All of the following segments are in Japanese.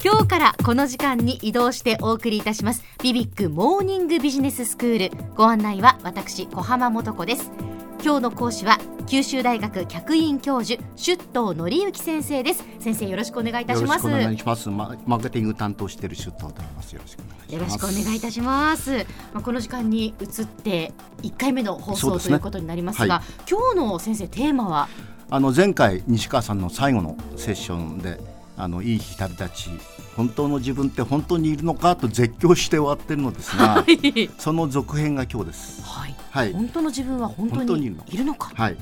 今日からこの時間に移動してお送りいたします。ビビックモーニングビジネススクールご案内は私小浜もとこです。今日の講師は九州大学客員教授出頭則之先生です。先生よろしくお願いいたします。よろしくお願いします。マーケティング担当している出頭と言います。よろしくよろしくお願いいたします。まあこの時間に移って一回目の放送、ね、ということになりますが、はい、今日の先生テーマは？あの前回西川さんの最後のセッションであのいい日旅立ち本当の自分って本当にいるのかと絶叫して終わってるのですが、はい、その続編が今日です。はい。はい、本当の自分は本当にいるのか？はい。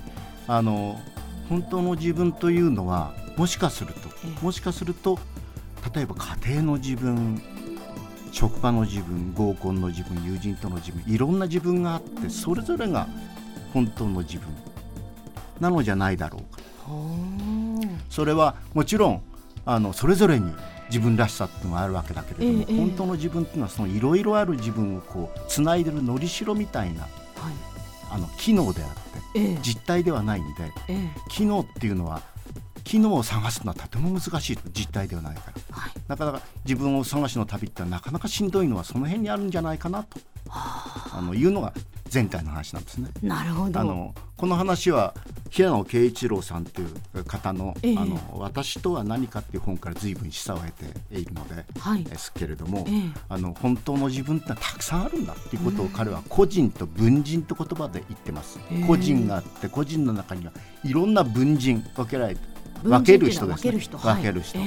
あの本当の自分というのはもしかすると、もしかすると例えば家庭の自分職場の自分合コンの自分友人との自分いろんな自分があってそれぞれが本当の自分なのじゃないだろうかそれはもちろんあのそれぞれに自分らしさっていうのがあるわけだけれども、ええ、本当の自分っていうのはそのいろいろある自分をこうつないでるのりしろみたいな、はい、あの機能であって、え、実体ではないんで、機能っていうのは機能を探すのはとても難しい実体ではないから、はい、なかなか自分を探しの旅ってなかなかしんどいのはその辺にあるんじゃないかなとあのいうのが前回の話なんですね。なるほど。あのこの話は平野啓一郎さんという方の「えー、あの私とは何か」っていう本から随分示唆を得ているので、はい、ですけれども、えー、あの本当の自分ってたくさんあるんだっていうことを彼は個人と文人と言葉で言ってます。え。ー、個人があって個人の中にはいろんな文人分けられて分ける人ですね。分ける人、分ける人、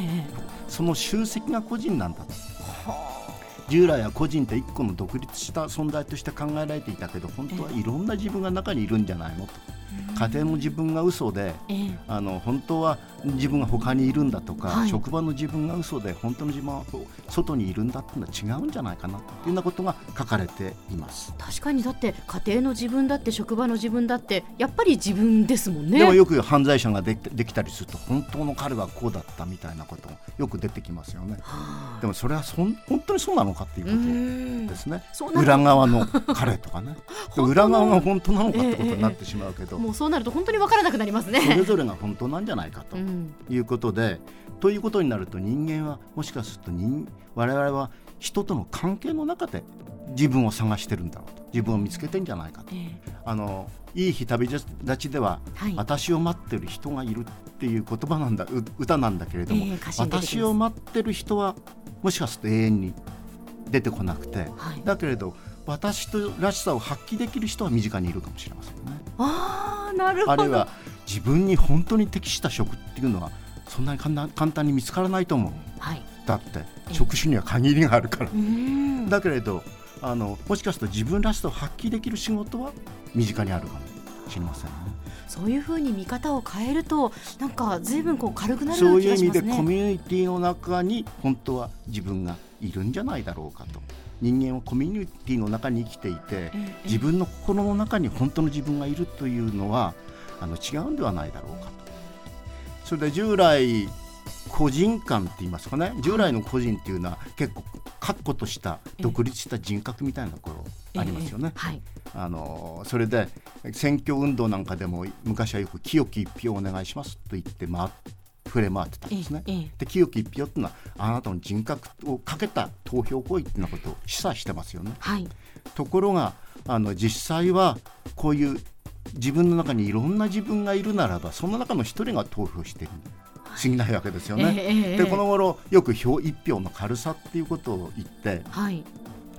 その集積が個人なんだと。従来は個人って一個の独立した存在として考えられていたけど本当はいろんな自分が中にいるんじゃないのと。家庭の自分が嘘で、あの本当は自分が他にいるんだとか、はい、職場の自分が嘘で本当の自分は外にいるんだっていうのは違うんじゃないかなというようなことが書かれています。確かにだって家庭の自分だって職場の自分だってやっぱり自分ですもんね。でもよく犯罪者がでできたりすると本当の彼はこうだったみたいなことよく出てきますよね。でもそれはそん本当にそうなのかっていうことですね。裏側の彼とかね。裏側が本当なのかってことになってしまうけど、えええ、もうそうなると本当に分からなくなりますね。それぞれが本当なんじゃないかということで、うん、ということになると人間はもしかすると人我々は人との関係の中で自分を探してるんだろうと。自分を見つけてんじゃないかと、あのいい日旅立ちでは、はい、私を待ってる人がいるっていう言葉なんだ歌なんだけれども、私を待ってる人はもしかすると永遠に出てこなくて、はい、だけれど私とらしさを発揮できる人は身近にいるかもしれませんね。あなるほどあるいは自分に本当に適した職っていうのはそんなに簡単に見つからないと思う、はい、だって職種には限りがあるから。だけれどあのもしかすると自分らしさを発揮できる仕事は身近にあるかもしれませんね。そういうふうに見方を変えるとなんかずいぶんこう軽くなるような気がしますね。そういう意味でコミュニティの中に本当は自分がいるんじゃないだろうかと。人間はコミュニティの中に生きていて、自分の心の中に本当の自分がいるというのはあの違うんではないだろうかと。それで従来個人間って言いますかね。従来の個人っていうのは結構確固とした独立した人格みたいなところありますよね。はい、あのそれで選挙運動なんかでも昔はよく清き一票お願いしますと言って回触れ回ってたんですね。で清き一票っていうのはあなたの人格をかけた投票行為っていうことを示唆してますよね。はい、ところがあの実際はこういう自分の中にいろんな自分がいるならばその中の一人が投票している。不思議ないわけですよね。えー、でこの頃よく票一票の軽さっていうことを言って、はい、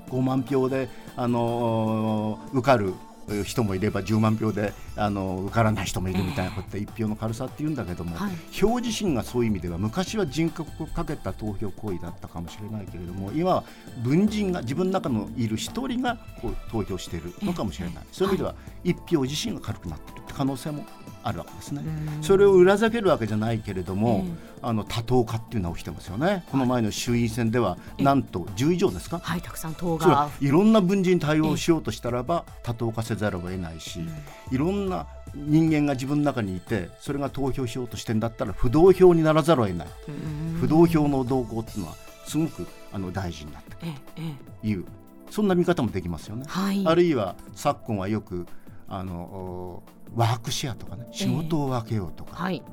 5万票で、あのー、受かる人もいれば10万票であの受からない人もいるみたいなことで一票の軽さっていうんだけども、はい、票自身がそういう意味では昔は人格をかけた投票行為だったかもしれないけれども今は文人が自分の中のいる一人がこう投票しているのかもしれない。そういう意味では一票自身が軽くなっているって可能性もあるわけですね。それを裏付けるわけじゃないけれども、あの多党化っていうのは起きてますよね。この前の衆院選ではなんと10以上ですか？はい、たくさん党が。いろんな文人に対応しようとしたらば多党化せざるを得ないし、いろんな人間が自分の中にいてそれが投票しようとしてんだったら不動票にならざるを得ない。不動票の動向っていうのはすごくあの大事になってくるという。そんな見方もできますよね。はい、あるいは昨今はよくあのワークシェアとかね仕事を分けようとか、えーはい、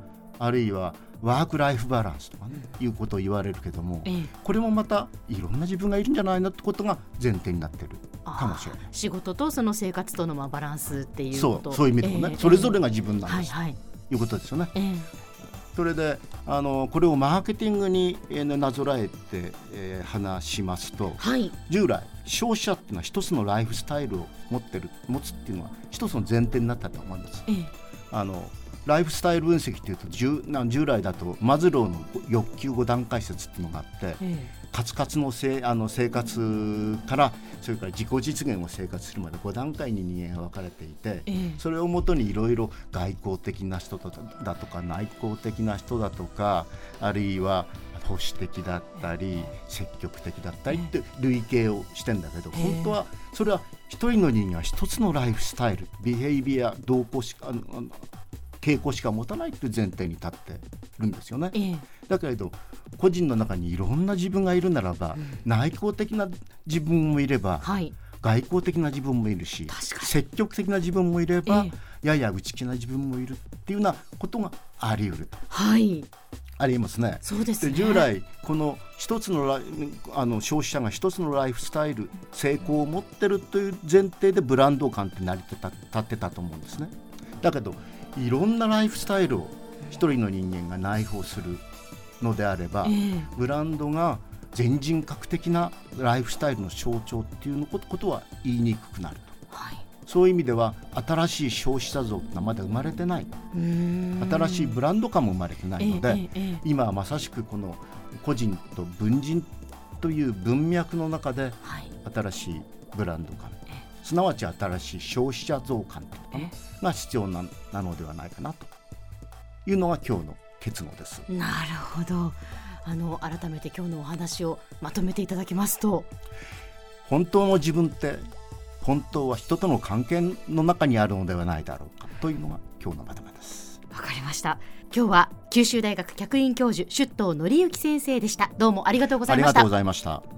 あるいはワーク・ライフ・バランスとかね、いうことを言われるけども、これもまたいろんな自分がいるんじゃないのってことが前提になってるかもしれない。仕事とその生活とのまあバランスっていうそうそういう意味でもね、それぞれが自分なんです、はいはい、いうことですよね。それであのこれをマーケティングに、えー、なぞらえて、えー、話しますと、はい、従来消費者っていうのは一つのライフスタイルを持ってる持つっていうのは一つの前提になったと思います。ええ、あのライフスタイル分析っていうと従従来だとマズローの欲求5段階説っていうのがあって、ええ、カツカツのせあの生活からそれから自己実現を生活するまで5段階に人間が分かれていて、ええ、それをもとにいろいろ外交的な人だとか内向的な人だとかあるいは保守的だったり積極的だったりって類型をしてんだけど、本当はそれは一人の人間は一つのライフスタイルビヘイビア動向しか傾向しか持たないという前提に立ってるんですよね。ええ、だけれど個人の中にいろんな自分がいるならば、うん、内向的な自分もいれば、はい、外交的な自分もいるし積極的な自分もいれば、え、やや内気な自分もいるっていうようなことがあり得ると。はいありますね。そうです、ね、従来この一つのあの消費者が一つのライフスタイル成功を持ってるという前提でブランド感って成り立ってたと思うんですね。だけどいろんなライフスタイルを一人の人間が内包するのであれば、えー、ブランドが全人格的なライフスタイルの象徴っていうことは言いにくくなると、はい、そういう意味では新しい消費者像ってのはまだ生まれてない。新しいブランド感も生まれてないので、えーえー、今はまさしくこの個人と文人という文脈の中で新しいブランド感、すなわち新しい消費者増感が必要ななのではないかなというのが今日の結論です。なるほど。あの改めて今日のお話をまとめていただきますと。本当の自分って本当は人との関係の中にあるのではないだろうかというのが今日のまとめです。わかりました。今日は九州大学客員教授出頭則之先生でした。どうもありがとうございました。ありがとうございました